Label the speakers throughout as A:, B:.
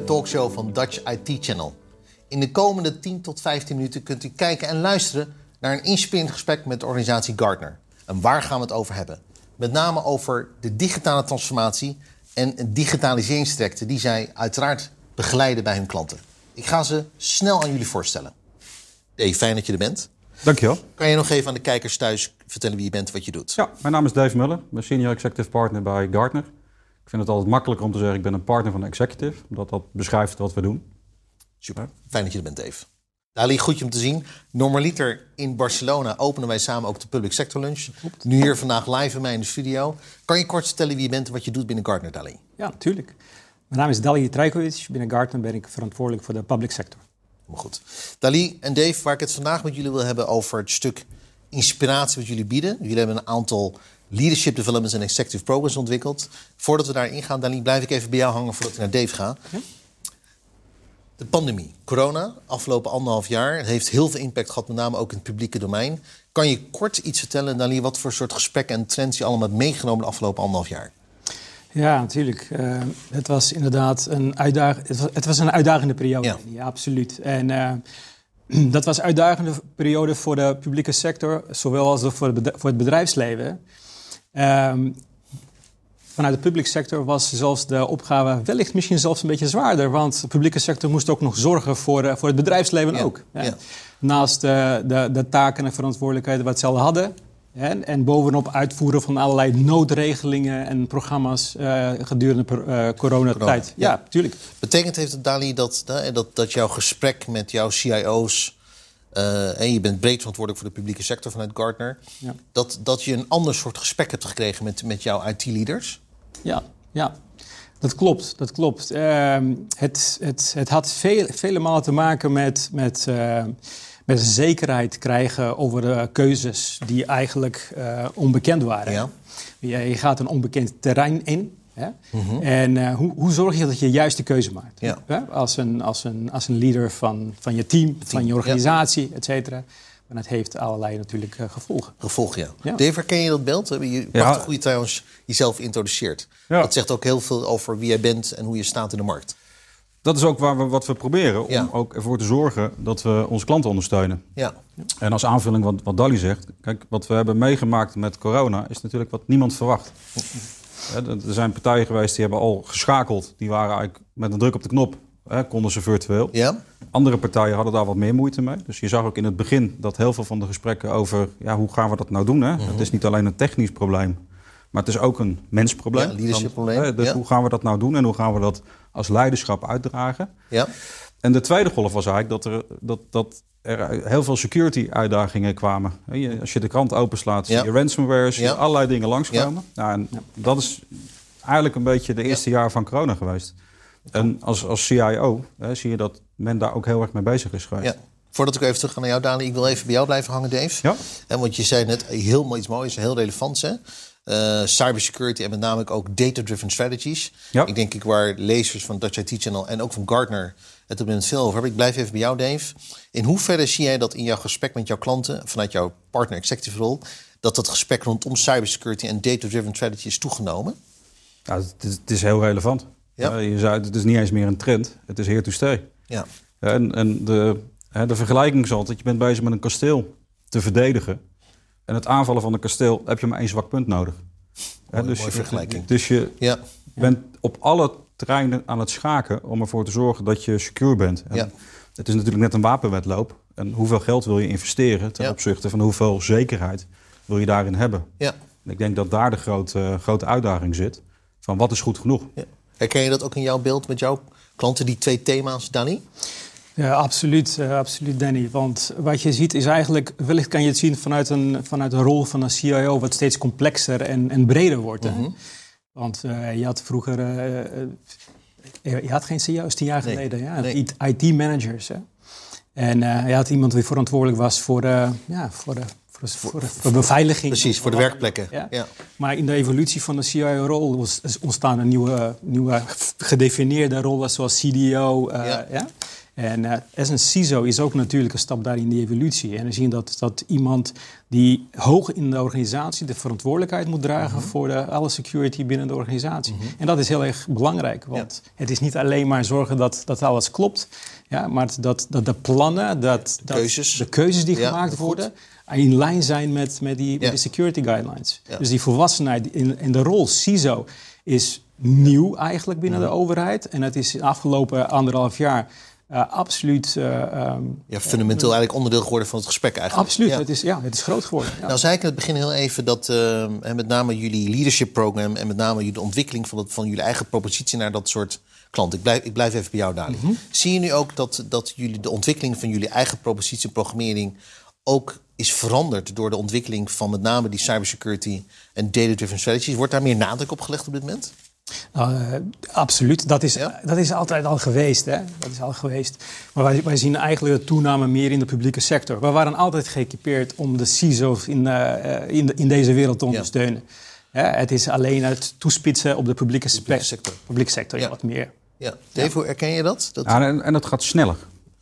A: de talkshow van Dutch IT Channel. In de komende 10 tot 15 minuten kunt u kijken en luisteren naar een inspirerend gesprek met de organisatie Gartner. En waar gaan we het over hebben? Met name over de digitale transformatie en digitaliseringstrajecten die zij uiteraard begeleiden bij hun klanten. Ik ga ze snel aan jullie voorstellen. Dave, fijn dat je er bent.
B: Dankjewel.
A: Kan je nog even aan de kijkers thuis vertellen wie je bent en wat je doet?
B: Ja, mijn naam is Dave Muller. Ik ben Senior Executive Partner bij Gartner. Ik vind het altijd makkelijker om te zeggen ik ben een partner van de executive, omdat dat beschrijft wat we doen.
A: Super, fijn dat je er bent, Dave. Dali, goed je om te zien. Normaliter in Barcelona openen wij samen ook de Public Sector Lunch. Nu hier vandaag live bij mij in de studio. Kan je kort vertellen wie je bent en wat je doet binnen Gartner, Dali?
C: Ja, natuurlijk. Mijn naam is Dali Trajkovic. Binnen Gartner ben ik verantwoordelijk voor de public sector.
A: Maar goed. Dali en Dave, waar ik het vandaag met jullie wil hebben over het stuk inspiratie wat jullie bieden. Jullie hebben een aantal leadership developments en executive programs ontwikkeld. Voordat we daarin gaan, Dali, blijf ik even bij jou hangen voordat ik naar Dave ga. De pandemie, corona, afgelopen anderhalf jaar, heeft heel veel impact gehad, met name ook in het publieke domein. Kan je kort iets vertellen, Dali, wat voor soort gesprekken en trends je allemaal hebt meegenomen de afgelopen anderhalf jaar?
C: Ja, natuurlijk. Uh, het was inderdaad een, uitdaging, het was, het was een uitdagende periode. Ja, absoluut. En uh, dat was een uitdagende periode voor de publieke sector, zowel als voor, voor het bedrijfsleven. Um, vanuit de publieke sector was zelfs de opgave wellicht misschien zelfs een beetje zwaarder. Want de publieke sector moest ook nog zorgen voor, uh, voor het bedrijfsleven ook. Ja. Naast de, de, de taken en verantwoordelijkheden wat ze al hadden, en, en, bovenop uitvoeren van allerlei noodregelingen en programma's uh, gedurende uh, coronatijd. Ja, ja, tuurlijk.
A: Betekent heeft het, Dali, dat, dat, dat jouw gesprek met jouw CIO's... Uh, en je bent breed verantwoordelijk voor de publieke sector vanuit Gartner... Ja. Dat, dat je een ander soort gesprek hebt gekregen met, met jouw IT-leaders?
C: Ja, ja. Dat klopt, dat klopt. Ehm, het, het, het had veel, vele malen te maken met... met met zekerheid krijgen over de keuzes die eigenlijk uh, onbekend waren. Ja. Je, je, gaat een onbekend terrein in. Hè? Mm -hmm. En uh, hoe, hoe, zorg je dat je de juiste keuze maakt? Ja. Hè? Als, een, als, een, als een leader van, van je team, team. van je organisatie, ja. et cetera. Maar het heeft allerlei natuurlijk uh, gevolgen.
A: Gevolgen, ja. ja. Dave, herken je dat beeld? Je hoe je trouwens jezelf introduceert. Dat zegt ook heel veel over wie jij bent en hoe je staat in de markt
B: dat is ook waar we, wat we proberen. Om ook ervoor te zorgen dat we onze klanten ondersteunen. Ja. En als aanvulling wat, wat Dali zegt. Kijk, wat we hebben meegemaakt met corona is natuurlijk wat niemand verwacht. Er zijn partijen geweest die hebben al geschakeld. Die waren eigenlijk met een druk op de knop. Hè, konden ze virtueel. Ja. Andere partijen hadden daar wat meer moeite mee. Dus je zag ook in het begin dat heel veel van de gesprekken over... Ja, hoe gaan we dat nou doen? Hè? Mhm. Het is niet alleen een technisch probleem. Maar het is ook een mensprobleem. Ja,
A: leadership probleem.
B: Dus hoe gaan we dat nou doen en hoe gaan we dat als leiderschap uitdragen? Ja. En de tweede golf was eigenlijk dat er, dat, dat er heel veel security uitdagingen kwamen. Als je de krant openslaat, zie je ransomware, zie je allerlei dingen langskomen. Nou, en dat is eigenlijk een beetje de eerste jaar van corona geweest. En als, als CIO hè, zie je dat men daar ook heel erg mee bezig is geweest.
A: Voordat ik even terug ga naar jou, Dani, ik wil even bij jou blijven hangen, Dave. Ja. En want je zei net heel iets moois, heel relevant. Hè? Uh, cybersecurity en met name ook data-driven strategies. Ja. Ik denk ik waar lezers van Dutch IT Channel en ook van Gartner het op het veel over hebben. Ik blijf even bij jou, Dave. In hoeverre zie jij dat in jouw gesprek met jouw klanten, vanuit jouw partner executive rol, dat dat gesprek rondom cybersecurity en data-driven strategy is toegenomen?
B: Ja, het, is, het is heel relevant. Ja. Uh, je zou, het is niet eens meer een trend, het is here to stay. Ja. En, en de, de vergelijking is altijd, je bent bezig met een kasteel te verdedigen. En het aanvallen van een kasteel heb je maar één zwak punt nodig.
A: Mooi, dus, mooie vergelijking.
B: Dus je ja. bent op alle terreinen aan het schaken om ervoor te zorgen dat je secure bent. ja. Het is natuurlijk net een wapenwedloop. En hoeveel geld wil je investeren ten opzichte van hoeveel zekerheid wil je daarin hebben? Ja. En ik denk dat daar de grote, grote uitdaging zit. Van wat is goed genoeg? Ja.
A: Herken je dat ook in jouw beeld met jouw klanten, die twee thema's, Danny?
C: Ja, absoluut, uh, absoluut, Danny. Want wat je ziet is eigenlijk, wellicht kan je het zien vanuit een, vanuit een rol van een CIO, wat steeds complexer en, en breder wordt. Mm -hmm. Want uh, je had vroeger, uh, je had geen CIO's tien jaar geleden, ja, nee. IT-managers. En je had iemand die verantwoordelijk was voor, ja, voor de voor, voor, voor, beveiliging.
A: Precies, voor de werkplekken. Ja. ja.
C: Maar in de evolutie van de CIO-rol ontstaan een nieuwe, nieuwe gedefinieerde rollen zoals CDO. Uh, ja. ja. En uh, as een CISO is ook natuurlijk een stap daar in die evolutie. En we zien dat, dat iemand die hoog in de organisatie de verantwoordelijkheid moet dragen mhm. voor de, alle security binnen de organisatie. Mhm. En dat is heel erg belangrijk, want het is niet alleen maar zorgen dat, dat alles klopt, ja, maar dat, dat de plannen, dat,
A: de, keuzes.
C: de keuzes die gemaakt worden, in lijn zijn met, met, die, met die security guidelines. Dus die volwassenheid in, in de rol CISO is nieuw eigenlijk binnen de overheid. En het is de afgelopen anderhalf jaar uh, absoluut... Uh,
A: ja, fundamenteel eigenlijk onderdeel geworden van het gesprek eigenlijk.
C: Absoluut, het, is, ja, het is groot geworden.
A: Nou zei ik in het begin heel even dat uh, met name jullie leadership program... en met name jullie ontwikkeling van, het, van jullie eigen propositie naar dat soort klant. Ik blijf, ik blijf even bij jou, Dali. Mm Zie je nu ook dat, dat jullie de ontwikkeling van jullie eigen propositie en programmering... ook is veranderd door de ontwikkeling van met name die cybersecurity en data-driven strategies? Wordt daar meer nadruk op gelegd op dit moment?
C: Uh, absoluut, dat is, dat is altijd al geweest. Hè? Dat is al geweest. Maar wij, wij zien eigenlijk de toename meer in de publieke sector. We waren altijd geëquipeerd om de CISO's in, uh, in, in, deze wereld te ondersteunen. Ja. het is alleen het toespitsen op de publieke, publieke sector, publieke sector ja. wat meer.
A: Ja. Dave, hoe herken je dat?
B: dat... Ja, en, en dat gaat sneller.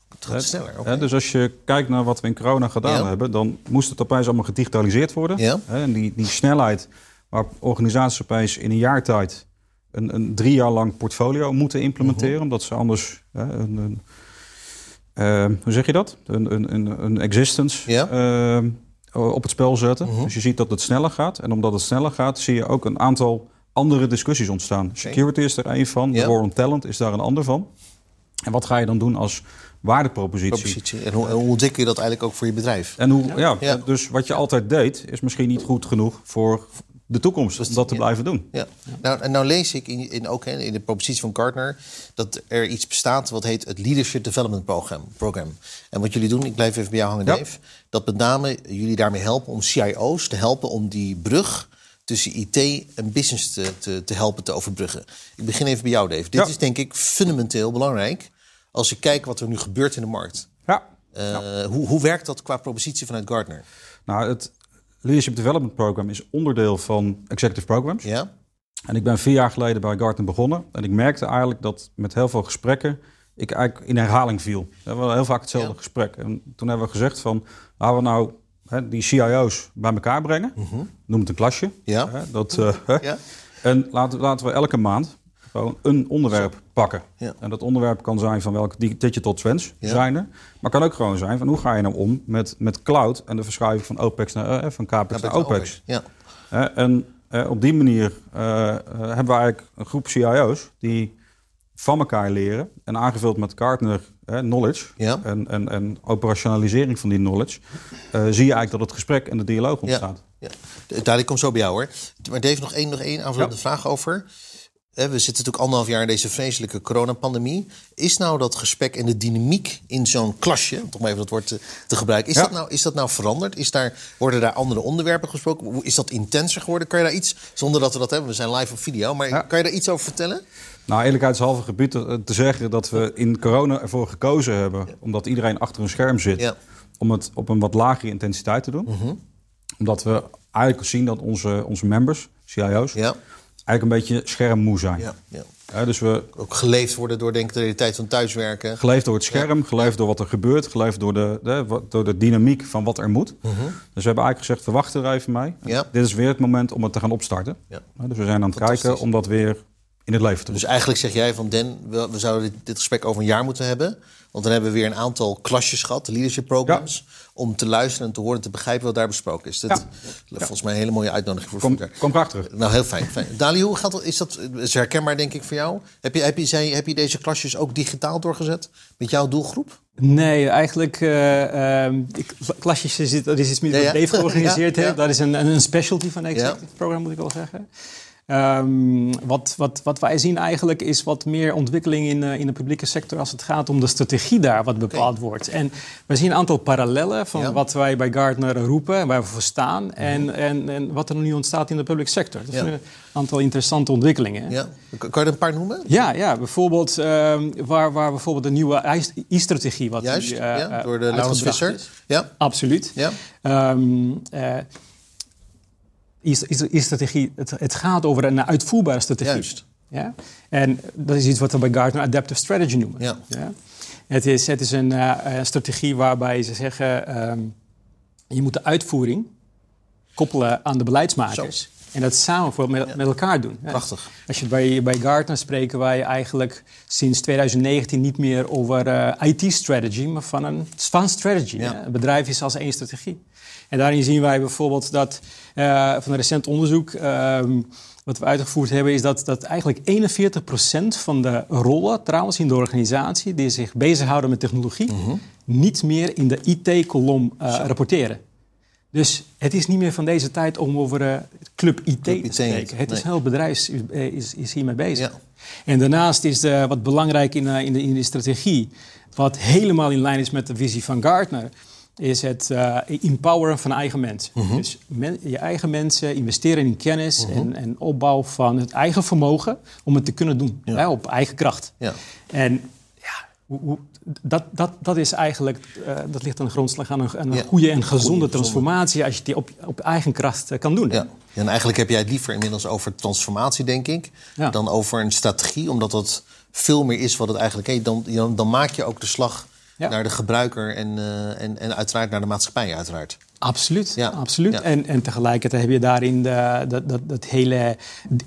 A: Het gaat sneller,
B: Dus als je kijkt naar wat we in corona gedaan hebben... dan moest het opeens allemaal gedigitaliseerd worden. En die, die snelheid waar organisaties opeens in een jaar tijd een, een drie jaar lang portfolio moeten implementeren. Mhm. Omdat ze anders een, een uh, hoe zeg je dat? Een, een, een existence uh, op het spel zetten. Mhm. Dus je ziet dat het sneller gaat. En omdat het sneller gaat, zie je ook een aantal andere discussies ontstaan. Security is er een van. De war on talent is daar een ander van. En wat ga je dan doen als waardepropositie?
A: En hoe, hoe ontwikkel je dat eigenlijk ook voor je bedrijf?
B: En hoe, ja. ja. dus wat je altijd deed, is misschien niet goed genoeg voor de toekomst om dat te blijven doen.
A: Ja. Nou, en nou lees ik in, in, ook in de propositie van Gartner dat er iets bestaat wat heet het Leadership Development Program. Program. En wat jullie doen, ik blijf even bij jou hangen, Dave, dat met name jullie daarmee helpen om CIO's te helpen om die brug tussen IT en business te, te, te helpen te overbruggen. Ik begin even bij jou, Dave. Dit is denk ik fundamenteel belangrijk als je kijkt wat er nu gebeurt in de markt.
B: Ja.
A: Uh, hoe, hoe werkt dat qua propositie vanuit Gartner?
B: Nou, het, Leadership Development Program is onderdeel van Executive Programs.
A: Ja.
B: En ik ben vier jaar geleden bij Gartner begonnen. En ik merkte eigenlijk dat met heel veel gesprekken ik eigenlijk in herhaling viel. We hebben heel vaak hetzelfde gesprek. En toen hebben we gezegd van, laten we nou hè, die CIO's bij elkaar brengen. Mm Noem het een klasje.
A: Ja.
B: Hè, dat, uh, ja. En laten, laten we elke maand gewoon een onderwerp pakken. Ja. En dat onderwerp kan zijn van welke digital trends zijn er. Maar kan ook gewoon zijn van hoe ga je nou om met, met cloud en de verschuiving van OPEX naar uh, van CAPEX naar OPEX.
A: Ja.
B: en uh, op die manier hebben we eigenlijk een groep CIO's die van elkaar leren en aangevuld met Gartner knowledge
A: ja.
B: en, en, en operationalisering van die knowledge, zie je eigenlijk dat het gesprek en de dialoog ontstaat.
A: Ja, ja. ik kom zo bij jou hoor. Maar Dave, nog één, nog één aanvullende vraag over. We zitten natuurlijk anderhalf jaar in deze vreselijke coronapandemie. Is nou dat gesprek en de dynamiek in zo'n klasje, om even dat woord te, te gebruiken, is, dat nou, is dat nou veranderd? Is daar, worden daar andere onderwerpen gesproken? Is dat intenser geworden? Kan je daar iets, zonder dat we dat hebben, we zijn live op video, maar kan je daar iets over vertellen?
B: Nou, eerlijkheidshalve gebied te, te zeggen dat we in corona ervoor gekozen hebben, omdat iedereen achter een scherm zit, om het op een wat lagere intensiteit te doen. Mhm. Omdat we eigenlijk zien dat onze, onze members, CIO's,
A: ja
B: eigenlijk een beetje schermmoe zijn.
A: Ja, ja.
B: ja dus we,
A: ook geleefd worden door denk ik, de tijd van thuiswerken.
B: Geleefd door het scherm, geleefd door wat er gebeurt, geleefd door de, de, door de dynamiek van wat er moet. Mhm. Dus we hebben eigenlijk gezegd, verwacht er even mee.
A: Ja.
B: Dit is weer het moment om het te gaan opstarten. Ja. Dus we zijn aan het kijken om dat weer in het leven te
A: Dus eigenlijk zeg jij van Den, we, we zouden dit, dit, gesprek over een jaar moeten hebben. Want dan hebben we weer een aantal klasjes gehad, de leadership programs. Om te luisteren en te horen en te begrijpen wat daar besproken is. Dat volgens mij een hele mooie uitnodiging voor
B: Kom, kom graag terug.
A: Nou, heel fijn. fijn. Dali, hoe gaat dat? Is dat is herkenbaar, denk ik, voor jou? Heb je, heb, je, zei, heb je deze klasjes ook digitaal doorgezet met jouw doelgroep?
C: Nee, eigenlijk uh, uh, klasjes is, dat is iets meer ja, ja. georganiseerd. ja, Dat is een, een specialty van het executive program, moet ik wel zeggen. Um, wat, wat, wat wij zien eigenlijk is wat meer ontwikkeling in, uh, in de publieke sector als het gaat om de strategie daar wat bepaald okay. wordt. En we zien een aantal parallellen van ja. wat wij bij Gartner roepen, waar we voor staan, mm -hmm. en, en, en wat er nu ontstaat in de publieke sector. Dat ja. zijn een aantal interessante ontwikkelingen.
A: Ja. Kan je er een paar noemen?
C: Ja, ja bijvoorbeeld uh, waar, waar bijvoorbeeld de nieuwe I-strategie wat
A: Juist,
C: nu, uh,
A: ja, door de Laurens Visser.
C: Ja. Absoluut.
A: Ja.
C: Um, I-strategie, het, het, gaat over een uitvoerbare strategie.
A: Juist.
C: Ja? En dat is iets wat we bij Gartner adaptive strategy noemen.
A: Ja.
C: ja? Het is, het is een strategie waarbij ze zeggen... Ehm, je moet de uitvoering koppelen aan de beleidsmakers. En dat samen met, met elkaar doen.
A: Prachtig.
C: Als je bij, bij Gartner spreken wij eigenlijk sinds 2019 niet meer over uh, eh, IT-strategy, maar van een van strategy. Ja. Een bedrijf is als één strategie. En daarin zien wij bijvoorbeeld dat uh, van een recent onderzoek. Ehm, wat we uitgevoerd hebben, is dat, dat eigenlijk 41% van de rollen trouwens in de organisatie die zich bezighouden met technologie, mhm. niet meer in de IT-kolom uh, eh, rapporteren. Dus het is niet meer van deze tijd om over uh, Club IT te spreken. Het is heel bedrijf is, is hiermee bezig. Ja. En daarnaast is de, wat belangrijk in, in, de, in de strategie, wat helemaal in lijn is met de visie van Gartner, is het uh, empoweren van eigen mensen. Mhm. Dus je eigen mensen investeren in kennis mhm. en, en, opbouw van het eigen vermogen om het te kunnen doen. Hè, op eigen kracht. Ja. En ja, hoe, dat, dat, dat is eigenlijk, uh, dat ligt aan de grondslag aan een, een goede en gezonde transformatie als je die op, op eigen kracht uh, kan doen.
A: Ja. En eigenlijk heb jij het liever inmiddels over transformatie, denk ik, dan over een strategie, omdat dat veel meer is wat het eigenlijk is. Dan, dan maak je ook de slag naar de gebruiker en, uh, en, en uiteraard naar de maatschappij, uiteraard.
C: Absoluut, ja. absoluut. En, en tegelijkertijd heb je daarin de, dat, dat, dat hele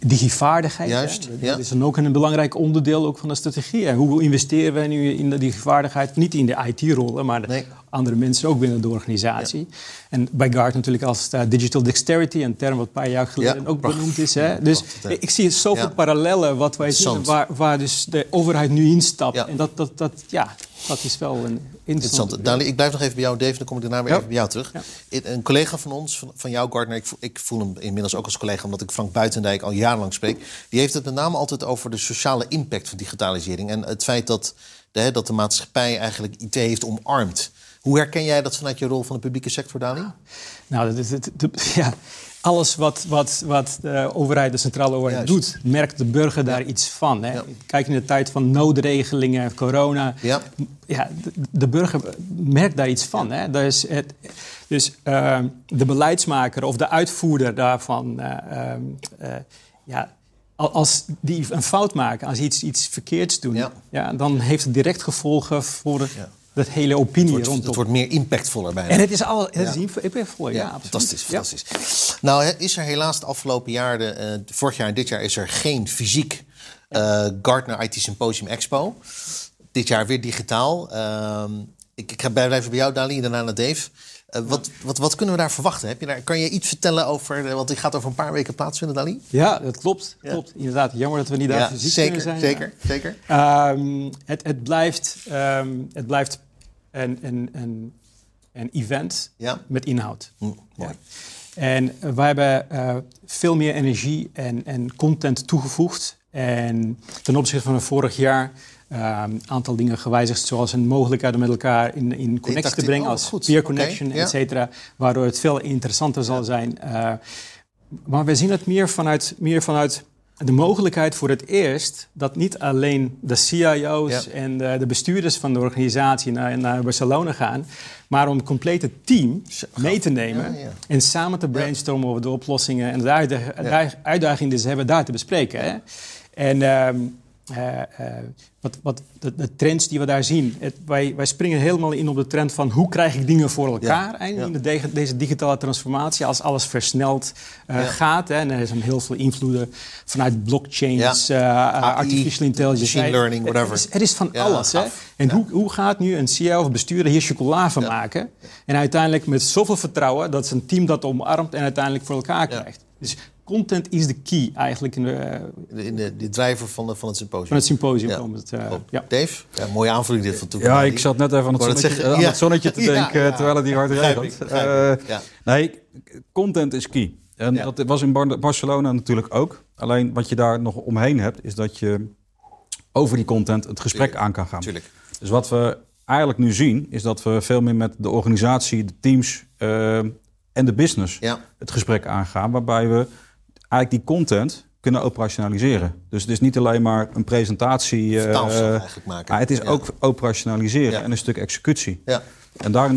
C: digivaardigheid.
A: Juist,
C: hè? Dat is dan ook een belangrijk onderdeel ook van de strategie. En hoe investeren wij nu in de digivaardigheid? Niet in de IT-rollen, maar de andere mensen ook binnen de organisatie. En bij Guard natuurlijk als uh, digital dexterity, een term wat een paar jaar geleden ook benoemd is. Hè? Dus ik zie zoveel parallellen wat wij zien, waar, waar dus de overheid nu instapt. En dat, dat, dat, ja, dat is wel een interessant.
A: Dali, ik blijf nog even bij jou, Dave, dan kom ik daarna weer even bij jou terug. Een collega van ons, van, van jou, Gardner, ik, ik, voel hem inmiddels ook als collega, omdat ik Frank Buitendijk al jarenlang spreek. Die heeft het met name altijd over de sociale impact van digitalisering. En het feit dat de, dat de maatschappij eigenlijk IT heeft omarmd. Hoe herken jij dat vanuit je rol van de publieke sector, Dali?
C: Nou, dat, dat, dat, ja, alles wat, wat, wat de overheid, de centrale overheid doet, merkt de burger daar iets van. Hè? Kijk in de tijd van noodregelingen, corona. Ja. Ja, de, burger merkt daar iets van. Hè? Dus, het, dus uh, de beleidsmaker of de uitvoerder daarvan. Uh, uh, ja, als die een fout maken, als iets, iets verkeerds doen, ja. dan heeft het direct gevolgen voor de, dat hele opinie
A: het wordt,
C: rondom.
A: Het wordt meer impactvoller bijna.
C: En het is al het is impactvoller, ja, ja
A: Fantastisch, fantastisch. Nou is er helaas de afgelopen jaren, uh, vorig jaar en dit jaar, is er geen fysiek uh, Gartner IT Symposium Expo. Dit jaar weer digitaal. Uh, ik, ik ga blijven bij jou, Dali, en daarna naar Dave. Uh, wat, wat, wat, kunnen we daar verwachten? Heb je daar, kan je iets vertellen over, want die gaat over een paar weken plaatsvinden, Dali?
C: Ja, dat klopt. klopt. Inderdaad, jammer dat we niet daar ja, fysiek
A: zeker,
C: kunnen zijn.
A: Zeker, zeker.
C: Um, het, het, blijft, um, het blijft een, een, een, een event ja. met inhoud. Hm, mooi. En wij hebben uh, veel meer energie en, en content toegevoegd. En ten opzichte van vorig jaar een ehm, aantal dingen gewijzigd, zoals een mogelijkheid om met elkaar in, in connectie te brengen, oh, als peer connection, okay, et cetera, waardoor het veel interessanter zal zijn. Uh, maar we zien het meer vanuit, meer vanuit de mogelijkheid voor het eerst dat niet alleen de CIO's en de, de, bestuurders van de organisatie naar, naar Barcelona gaan, maar om het complete team mee te nemen en samen te brainstormen over de oplossingen en de uitdagingen die ze hebben daar te bespreken. Hè? En ehm, uh, wat, wat de, de, trends die we daar zien. Het, wij, wij springen helemaal in op de trend van hoe krijg ik dingen voor elkaar ja, in de, deze digitale transformatie als alles versneld uh, gaat. Hè, en er zijn heel veel invloeden vanuit blockchains, artificial intelligence.
A: Machine learning, whatever.
C: Het is, het is van alles. Hè? En hoe, hoe gaat nu een CEO of bestuurder hier chocola van maken? En uiteindelijk met zoveel vertrouwen dat zijn team dat omarmt en uiteindelijk voor elkaar krijgt. Dus content is de key eigenlijk in de,
A: in de, de driver van, de, van het symposium.
C: Van het symposium ja. komt het. Uh,
A: ja. Dave, ja, mooie aanvulling dit van toe.
B: Ja, ik zat net even aan het, zonnetje, aan het zonnetje, te denken terwijl het hier hard regent. Uh, nee, content is key. En dat was in Barcelona natuurlijk ook. Alleen wat je daar nog omheen hebt, is dat je over die content het gesprek aan kan gaan.
A: Tuurlijk.
B: Dus wat we eigenlijk nu zien, is dat we veel meer met de organisatie, de teams uh, en de business het gesprek aangaan. Waarbij we eigenlijk die content kunnen operationaliseren. Dus het is niet alleen maar een presentatie.
A: Uh, eigenlijk maken.
B: Het is ook operationaliseren en een stuk executie. Ja. En, daar,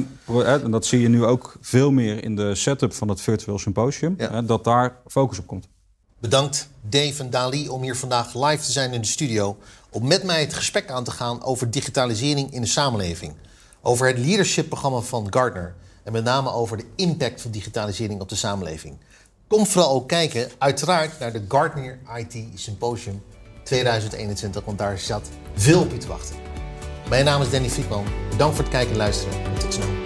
B: en dat zie je nu ook veel meer in de setup van het virtueel symposium, dat daar focus op komt.
A: Bedankt Dave en Dali om hier vandaag live te zijn in de studio. Om met mij het gesprek aan te gaan over digitalisering in de samenleving. Over het leadership-programma van Gartner. En met name over de impact van digitalisering op de samenleving. Kom vooral ook kijken, uiteraard, naar de Gartner IT Symposium 2021. Want daar zat veel op je te wachten. Mijn naam is Danny Friedman. Bedankt voor het kijken en luisteren. En tot snel.